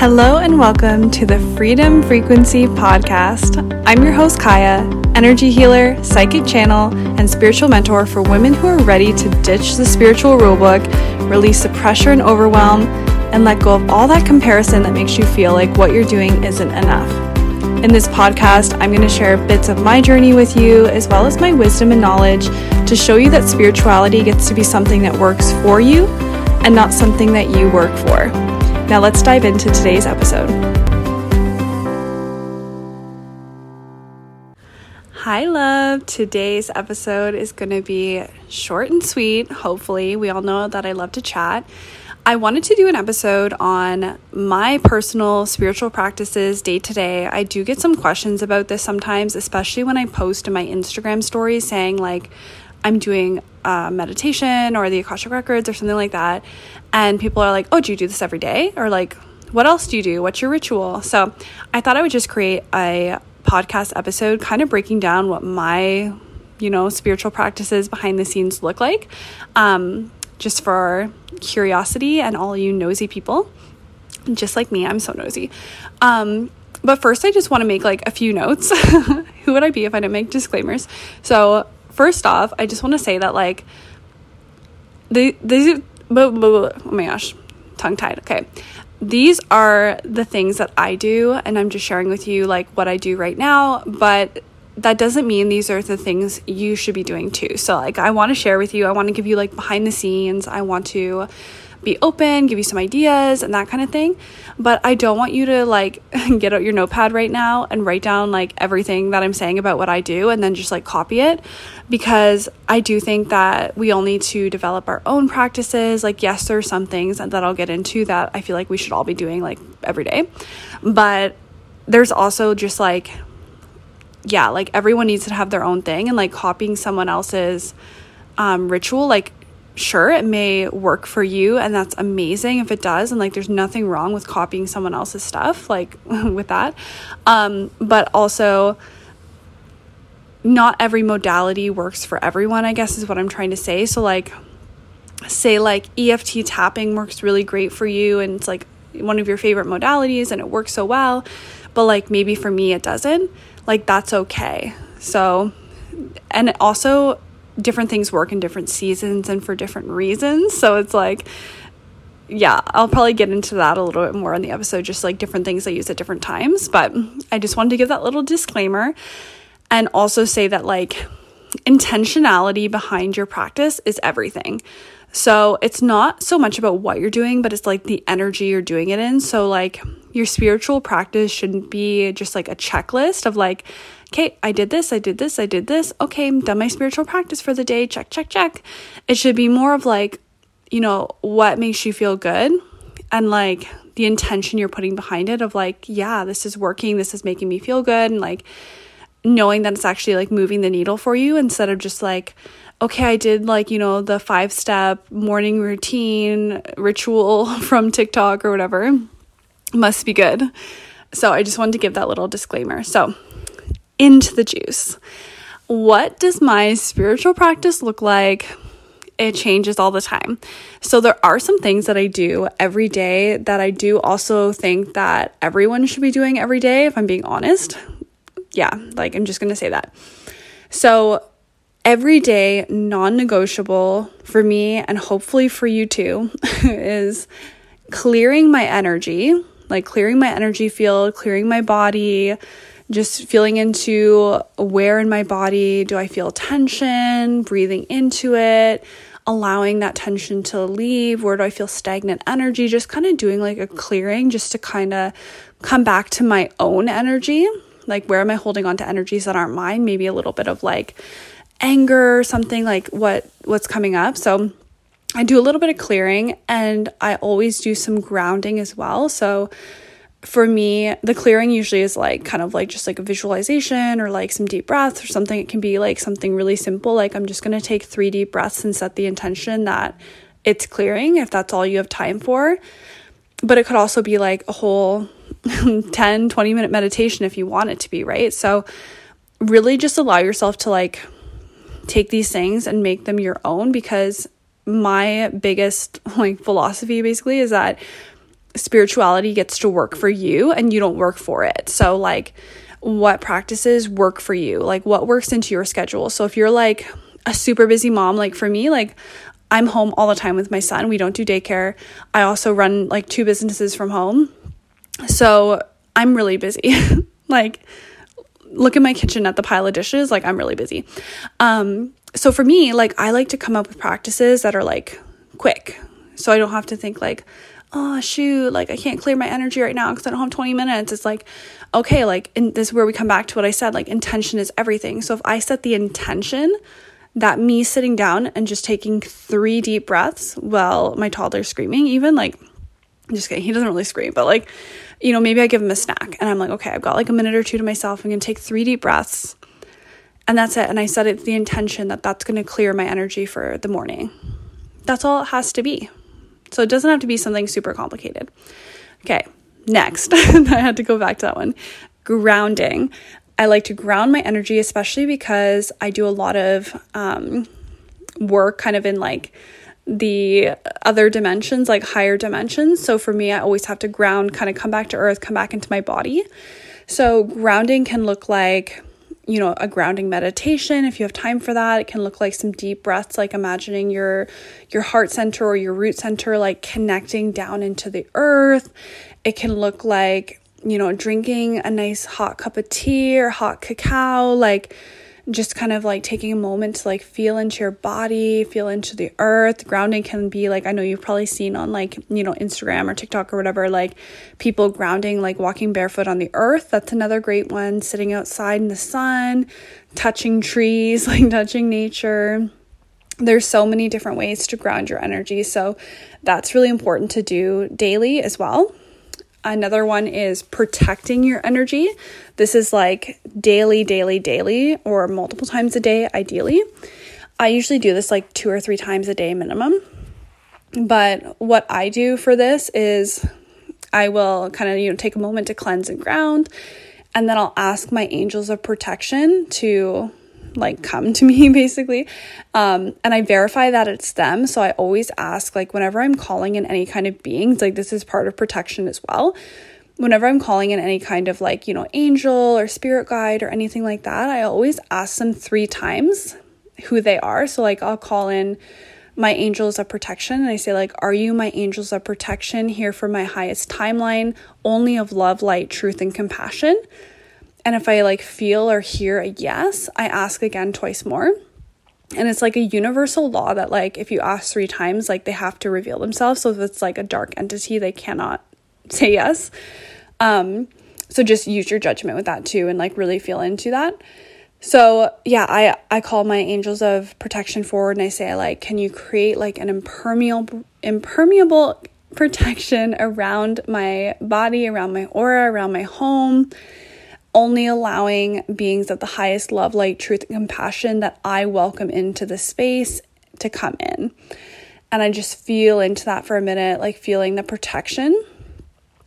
Hello and welcome to the Freedom Frequency Podcast. I'm your host, Kiah, energy healer, psychic channel, and spiritual mentor for women who are ready to ditch the spiritual rulebook, release the pressure and overwhelm, and let go of all that comparison that makes you feel like what you're doing isn't enough. In this podcast, I'm going to share bits of my journey with you, as well as my wisdom and knowledge, to show you that spirituality gets to be something that works for you and not something that you work for. Now let's dive into today's episode. Hi, love. Today's episode is going to be short and sweet. Hopefully, we all know that I love to chat. I wanted to do an episode on my personal spiritual practices day to day. I do get some questions about this sometimes, especially when I post in my Instagram stories saying, like, I'm doing uh, meditation or the Akashic Records or something like that. And people are like, oh, do you do this every day? Or like, what else do you do? What's your ritual? So I thought I would just create a podcast episode kind of breaking down what my, you know, spiritual practices behind the scenes look like. Um, just for curiosity and all you nosy people. Just like me, I'm so nosy. Um, but first, I just want to make like a few notes. Who would I be if I didn't make disclaimers? So, first off, I just want to say that like the these oh my gosh, tongue tied. Okay. These are the things that I do and I'm just sharing with you like what I do right now, but that doesn't mean these are the things you should be doing too. So like I want to share with you, I want to give you like behind the scenes. I want to be open, give you some ideas and that kind of thing. But I don't want you to like get out your notepad right now and write down like everything that I'm saying about what I do and then just like copy it because I do think that we all need to develop our own practices. Like, yes, there are some things that I'll get into that I feel like we should all be doing like every day. But there's also just like, yeah, like everyone needs to have their own thing and like copying someone else's um, ritual, like sure it may work for you and that's amazing if it does and like there's nothing wrong with copying someone else's stuff like with that. Um but also not every modality works for everyone i guess is what i'm trying to say. So like say like EFT tapping works really great for you and it's like one of your favorite modalities and it works so well but like maybe for me it doesn't like that's okay. So and it also different things work in different seasons and for different reasons. So it's like, yeah, I'll probably get into that a little bit more in the episode, just like different things I use at different times. But I just wanted to give that little disclaimer and also say that like intentionality behind your practice is everything. So it's not so much about what you're doing, but it's like the energy you're doing it in. So, like, your spiritual practice shouldn't be just like a checklist of like, okay, I did this, I did this, I did this. Okay, I'm done my spiritual practice for the day. Check, check, check. It should be more of like, you know, what makes you feel good and like the intention you're putting behind it of like, yeah, this is working, this is making me feel good and like knowing that it's actually like moving the needle for you instead of just like, okay, I did like, you know, the five step morning routine ritual from TikTok or whatever. Must be good. So I just wanted to give that little disclaimer. So, into the juice. What does my spiritual practice look like? It changes all the time. So, there are some things that I do every day that I do also think that everyone should be doing every day, if I'm being honest. Yeah, like I'm just gonna say that. So, every day, non negotiable for me and hopefully for you too, is clearing my energy, like clearing my energy field, clearing my body just feeling into where in my body do I feel tension, breathing into it, allowing that tension to leave, where do I feel stagnant energy, just kind of doing like a clearing just to kind of come back to my own energy. Like, where am I holding on to energies that aren't mine? Maybe a little bit of like anger something like what what's coming up. So I do a little bit of clearing and I always do some grounding as well. So for me, the clearing usually is like kind of like just like a visualization or like some deep breaths or something. It can be like something really simple, like I'm just going to take three deep breaths and set the intention that it's clearing if that's all you have time for. But it could also be like a whole 10, 20 minute meditation if you want it to be, right? So, really just allow yourself to like take these things and make them your own because my biggest like philosophy basically is that spirituality gets to work for you and you don't work for it. So, like, what practices work for you? Like, what works into your schedule? So, if you're like a super busy mom, like for me, like, I'm home all the time with my son. We don't do daycare. I also run like two businesses from home. So, I'm really busy. like, look at my kitchen at the pile of dishes. Like, I'm really busy. Um, so for me, like, I like to come up with practices that are like quick. So I don't have to think like, oh shoot like i can't clear my energy right now because i don't have 20 minutes. It's like okay like and this is where we come back to what i said like intention is everything. So if i set the intention that me sitting down and just taking three deep breaths while my toddler's screaming even like I'm just kidding he doesn't really scream but like you know maybe i give him a snack and i'm like okay i've got like a minute or two to myself i'm gonna take three deep breaths and that's it. And i set it the intention that that's gonna clear my energy for the morning. That's all it has to be so it doesn't have to be something super complicated. Okay, next, I had to go back to that one grounding. I like to ground my energy, especially because I do a lot of um, work kind of in like the other dimensions, like higher dimensions. So for me, I always have to ground, kind of come back to earth, come back into my body. So grounding can look like you know, a grounding meditation if you have time for that. It can look like some deep breaths like imagining your your heart center or your root center like connecting down into the earth. It can look like, you know, drinking a nice hot cup of tea or hot cacao like just kind of like taking a moment to like feel into your body, feel into the earth. Grounding can be like I know you've probably seen on like, you know, Instagram or TikTok or whatever, like people grounding, like walking barefoot on the earth. That's another great one. Sitting outside in the sun, touching trees, like touching nature. There's so many different ways to ground your energy. So that's really important to do daily as well. Another one is protecting your energy. This is like daily, daily, daily, or multiple times a day, ideally. I usually do this like two or three times a day minimum. But what I do for this is I will kind of, you know, take a moment to cleanse and ground, and then I'll ask my angels of protection to like come to me basically. Um, and i verify that it's them. So i always ask like whenever i'm calling in any kind of beings like this is part of protection as well. Whenever i'm calling in any kind of like you know angel or spirit guide or anything like that i always ask them three times who they are. So like i'll call in my angels of protection and I say like are you my angels of protection here for my highest timeline only of love light truth and compassion and if I like feel or hear a yes, I ask again twice more. And it's like a universal law that like if you ask 3 times like they have to reveal themselves. So if it's like a dark entity, they cannot say yes. Um so just use your judgment with that too and like really feel into that. So yeah, I I call my angels of protection forward and I say like can you create like an impermeable impermeable protection around my body, around my aura, around my home only allowing beings of the highest love, light, truth, and compassion that I welcome into the space to come in. And I just feel into that for a minute, like feeling the protection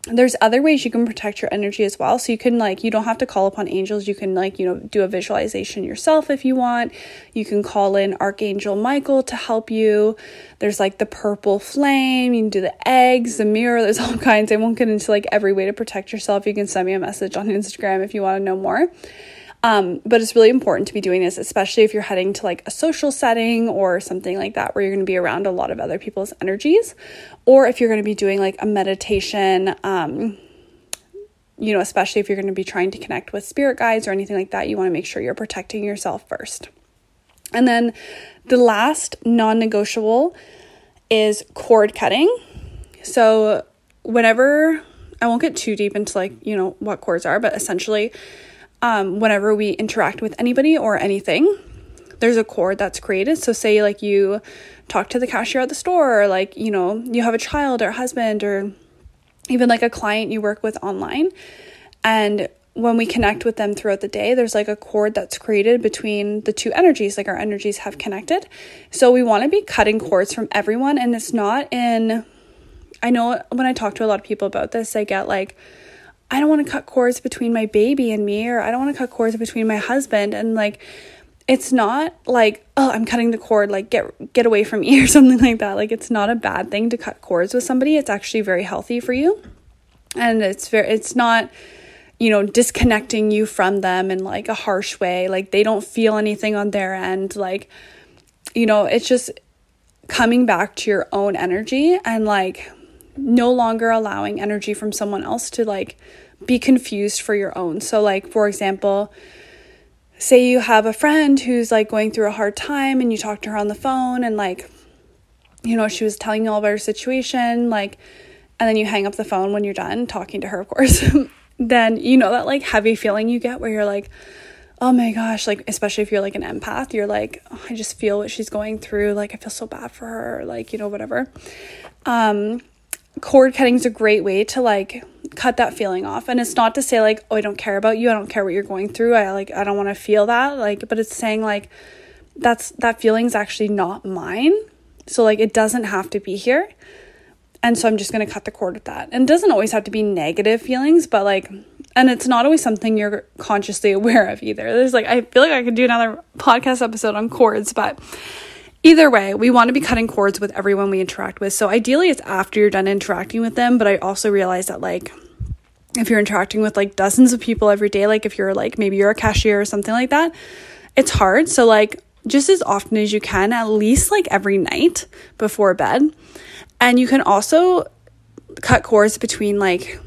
there's other ways you can protect your energy as well. So you can like you don't have to call upon angels. You can like, you know, do a visualization yourself if you want. You can call in Archangel Michael to help you. There's like the purple flame, you can do the eggs, the mirror, there's all kinds. I won't get into like every way to protect yourself. You can send me a message on Instagram if you want to know more. Um, but it's really important to be doing this, especially if you're heading to like a social setting or something like that where you're going to be around a lot of other people's energies, or if you're going to be doing like a meditation. Um, you know, especially if you're going to be trying to connect with spirit guides or anything like that, you want to make sure you're protecting yourself first. And then the last non negotiable is cord cutting. So, whenever I won't get too deep into like, you know, what cords are, but essentially, um, whenever we interact with anybody or anything, there's a cord that's created. So, say like you talk to the cashier at the store, or like, you know, you have a child or a husband, or even like a client you work with online. And when we connect with them throughout the day, there's like a cord that's created between the two energies, like our energies have connected. So, we want to be cutting cords from everyone, and it's not in. I know when I talk to a lot of people about this, I get like, I don't want to cut cords between my baby and me, or I don't want to cut cords between my husband. And like, it's not like oh i'm cutting the cord like get get away from me or something like that. Like it's not a bad thing to cut cords with somebody. It's actually very healthy for you. And it's very it's not you know disconnecting you from them in like a harsh way. Like they don't feel anything on their end. Like you know it's just coming back to your own energy and like no longer allowing energy from someone else to like be confused for your own. So like for example say you have a friend who's like going through a hard time and you talk to her on the phone and like you know she was telling you all about her situation like and then you hang up the phone when you're done talking to her of course then you know that like heavy feeling you get where you're like oh my gosh like especially if you're like an empath you're like oh, i just feel what she's going through like i feel so bad for her like you know whatever. Um cord cutting is a great way to like cut that feeling off. And it's not to say like oh i don't care about you. I don't care what you're going through. I like i don't want to feel that like but it's saying like that's that feeling's actually not mine. So like it doesn't have to be here. And so i'm just going to cut the cord with that. And it doesn't always have to be negative feelings but like and it's not always something you're consciously aware of either. There's like i feel like i could do another podcast episode on cords but Either way, we want to be cutting cords with everyone we interact with. So ideally, it's after you're done interacting with them. But I also realize that, like, if you're interacting with like dozens of people every day, like if you're like maybe you're a cashier or something like that, it's hard. So, like, just as often as you can, at least like every night before bed. And you can also cut cords between like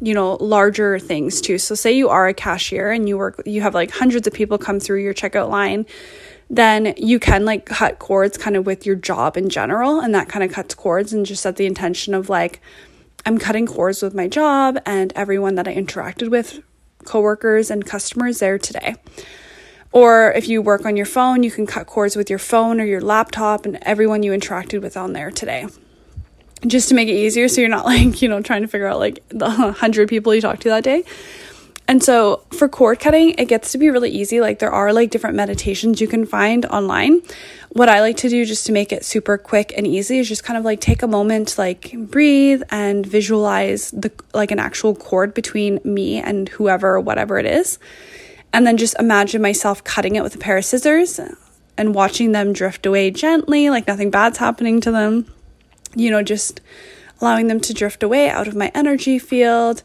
you know larger things too so say you are a cashier and you work you have like hundreds of people come through your checkout line then you can like cut cords kind of with your job in general. And that kind of cuts cords and just set the intention of like, I'm cutting cords with my job and everyone that I interacted with, coworkers and customers there today. Or if you work on your phone, you can cut cords with your phone or your laptop and everyone you interacted with on there today. Just to make it easier so you're not like, you know, trying to figure out like the 100 people you talked to that day. And so for cord cutting, it gets to be really easy. Like there are like different meditations you can find online. What I like to do just to make it super quick and easy is just kind of like take a moment like breathe and visualize the like an actual cord between me and whoever whatever it is. And then just imagine myself cutting it with a pair of scissors and watching them drift away gently, like nothing bad's happening to them. You know, just allowing them to drift away out of my energy field.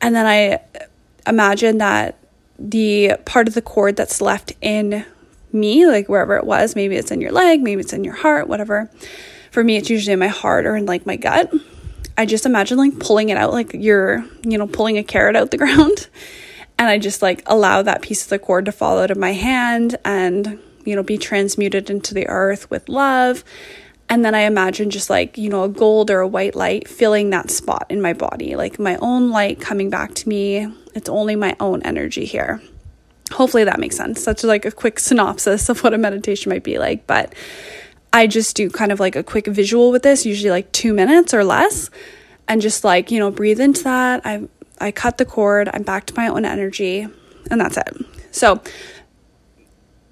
And then I imagine that the part of the cord that's left in me, like wherever it was, maybe it's in your leg, maybe it's in your heart, whatever. For me, it's usually in my heart or in like my gut. I just imagine like pulling it out, like you're, you know, pulling a carrot out the ground. And I just like allow that piece of the cord to fall out of my hand and, you know, be transmuted into the earth with love and then I imagine just like, you know, a gold or a white light filling that spot in my body, like my own light coming back to me. It's only my own energy here. Hopefully that makes sense. That's like a quick synopsis of what a meditation might be like. But I just do kind of like a quick visual with this, usually like two minutes or less. And just like, you know, breathe into that. I I cut the cord, I'm back to my own energy, and that's it. So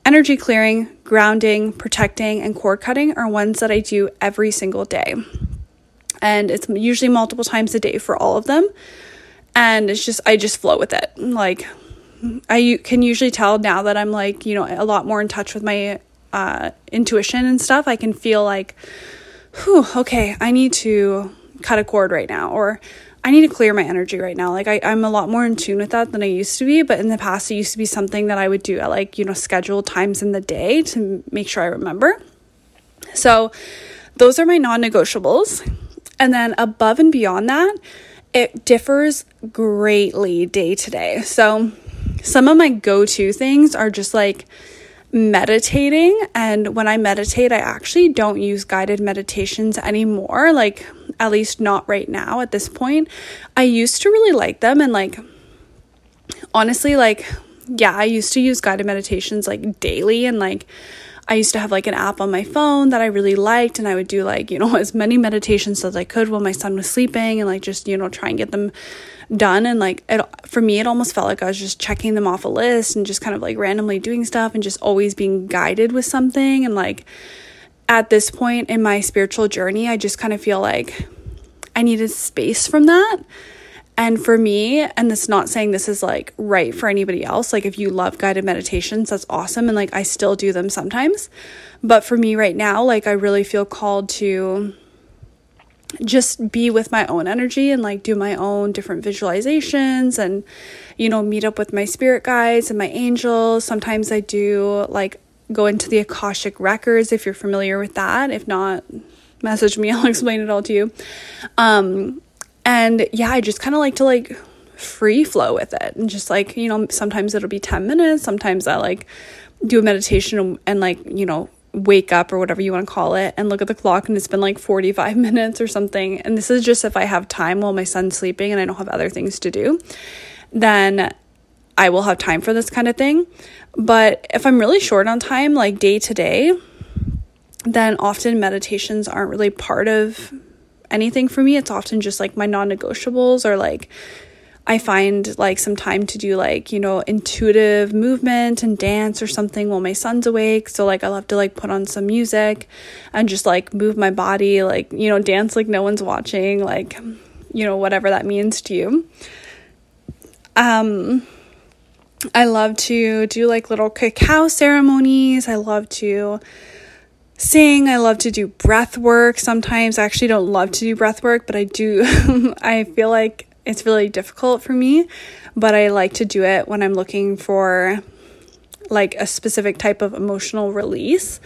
Energy clearing, grounding, protecting, and cord cutting are ones that I do every single day. And it's usually multiple times a day for all of them. And it's just, I just flow with it. Like, I can usually tell now that I'm like, you know, a lot more in touch with my uh, intuition and stuff. I can feel like, whew, okay, I need to cut a cord right now. Or I need to clear my energy right now. Like I, I'm a lot more in tune with that than I used to be. But in the past, it used to be something that I would do at like, you know, scheduled times in the day to make sure I remember. So those are my non negotiables. And then above and beyond that, it differs greatly day to day. So some of my go to things are just like meditating. And when I meditate, I actually don't use guided meditations anymore. Like, at least not right now at this point. I used to really like them and like honestly like yeah, I used to use guided meditations like daily and like I used to have like an app on my phone that I really liked and I would do like, you know, as many meditations as I could while my son was sleeping and like just, you know, try and get them done and like it for me it almost felt like I was just checking them off a list and just kind of like randomly doing stuff and just always being guided with something and like at this point in my spiritual journey, I just kind of feel like I needed space from that. And for me, and this not saying this is like right for anybody else, like if you love guided meditations, that's awesome. And like I still do them sometimes. But for me right now, like I really feel called to just be with my own energy and like do my own different visualizations and you know meet up with my spirit guides and my angels sometimes i do like go into the akashic records if you're familiar with that if not message me i'll explain it all to you um and yeah, I just kind of like to like free flow with it and just like, you know, sometimes it'll be 10 minutes, sometimes I like do a meditation and, and like, you know, wake up or whatever you want to call it and look at the clock and it's been like 45 minutes or something. And this is just if I have time while my son's sleeping and I don't have other things to do, then I will have time for this kind of thing. But if I'm really short on time, like day to day, then often meditations aren't really part of anything for me. It's often just like my non negotiables or like I find like some time to do like, you know, intuitive movement and dance or something while my son's awake. So like I love to like put on some music and just like move my body, like, you know, dance like no one's watching, like, you know, whatever that means to you. Um I love to do like little cacao ceremonies. I love to sing. I love to do breath work. Sometimes I actually don't love to do breath work, but I do. I feel like it's really difficult for me, but I like to do it when I'm looking for like a specific type of emotional release.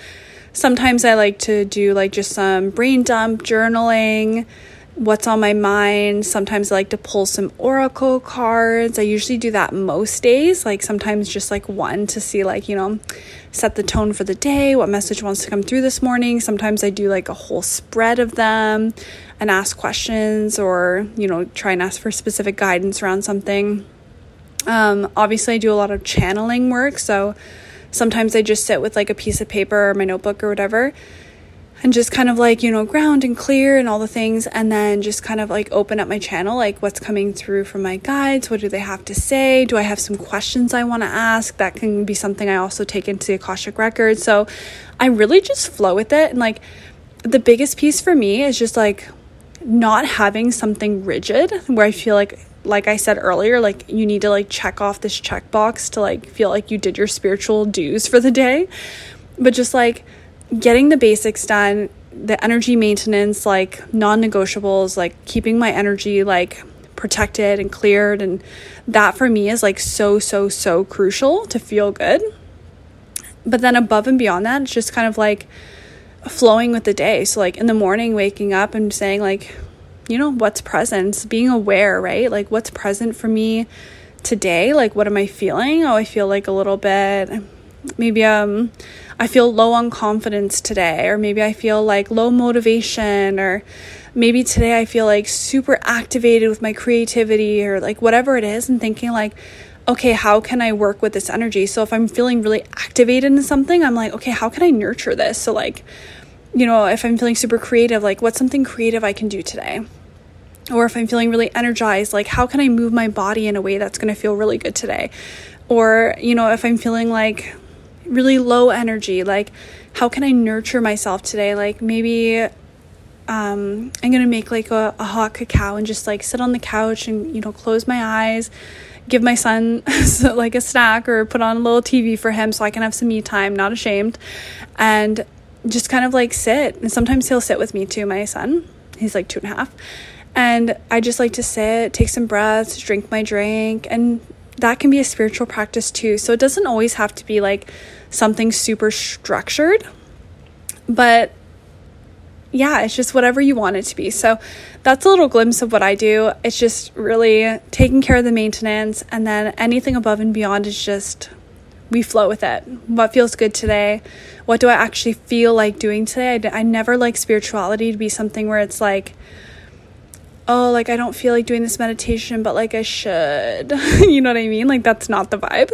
Sometimes I like to do like just some brain dump journaling what's on my mind. Sometimes I like to pull some oracle cards. I usually do that most days, like sometimes just like one to see, like, you know, set the tone for the day, what message wants to come through this morning. Sometimes I do like a whole spread of them and ask questions or, you know, try and ask for specific guidance around something. Um, obviously, I do a lot of channeling work, so sometimes I just sit with like a piece of paper or my notebook or whatever and just kind of like, you know, ground and clear and all the things. And then just kind of like open up my channel, like what's coming through from my guides. What do they have to say? Do I have some questions I want to ask? That can be something I also take into the Akashic Record. So I really just flow with it. And like the biggest piece for me is just like not having something rigid where I feel like like I said earlier, like you need to like check off this checkbox to like feel like you did your spiritual dues for the day. But just like getting the basics done, the energy maintenance, like non negotiables, like keeping my energy like protected and cleared. And that for me is like so, so, so crucial to feel good. But then above and beyond that, it's just kind of like flowing with the day. So, like in the morning, waking up and saying, like, you know, what's present, being aware, right? Like, what's present for me today? Like, what am I feeling? Oh, I feel like a little bit, maybe, um, I feel low on confidence today, or maybe I feel like low motivation, or maybe today I feel like super activated with my creativity, or like whatever it is, and thinking like, okay, how can I work with this energy? So if I'm feeling really activated in something, I'm like, okay, how can I nurture this? So, like, you know, if I'm feeling super creative, like, what's something creative I can do today? Or if I'm feeling really energized, like, how can I move my body in a way that's going to feel really good today? Or, you know, if I'm feeling like really low energy like how can i nurture myself today? Like maybe um, i'm gonna make like a, a hot cacao and just like sit on the couch and you know close my eyes give my son like a snack or put on a little tv for him so i can have some me time not ashamed. And just kind of like sit. And sometimes he'll sit with me too my son. He's like two and a half. And i just like to sit take some breaths drink my drink and that can be a spiritual practice too so it doesn't always have to be like something super structured. But yeah, it's just whatever you want it to be. So that's a little glimpse of what I do. It's just really taking care of the maintenance, and then anything above and beyond is just we flow with it. What feels good today? What do I actually feel like doing today? I, I never like spirituality to be something where it's like, oh, like I don't feel like doing this meditation, but like I should. you know what I mean? Like that's not the vibe.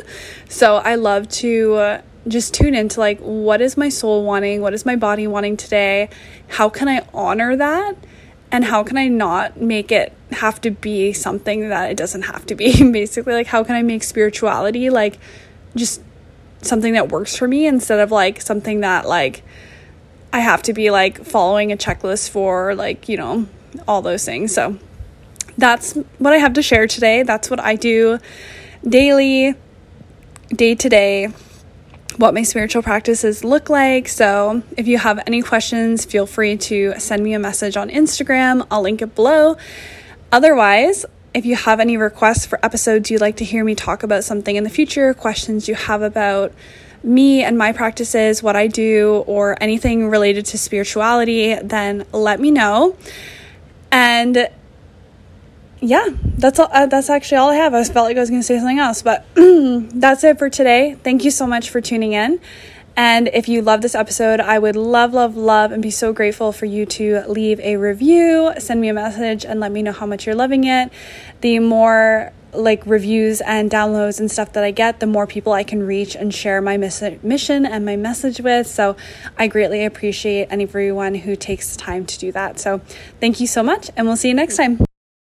So I love to just tune into like what is my soul wanting what is my body wanting today how can i honor that and how can i not make it have to be something that it doesn't have to be basically like how can i make spirituality like just something that works for me instead of like something that like i have to be like following a checklist for like you know all those things so that's what I have to share today. That's what I do daily, day to day, what my spiritual practices look like. So, if you have any questions, feel free to send me a message on Instagram. I'll link it below. Otherwise, if you have any requests for episodes you'd like to hear me talk about something in the future, questions you have about me and my practices, what I do, or anything related to spirituality, then let me know. And yeah, that's all. Uh, that's actually all I have. I felt like I was going to say something else, but that's it for today. Thank you so much for tuning in. And if you love this episode, I would love, love, love, and be so grateful for you to leave a review, send me a message, and let me know how much you're loving it. The more like reviews and downloads and stuff that I get, the more people I can reach and share my miss- mission and my message with. So I greatly appreciate everyone who takes time to do that. So thank you so much, and we'll see you next time.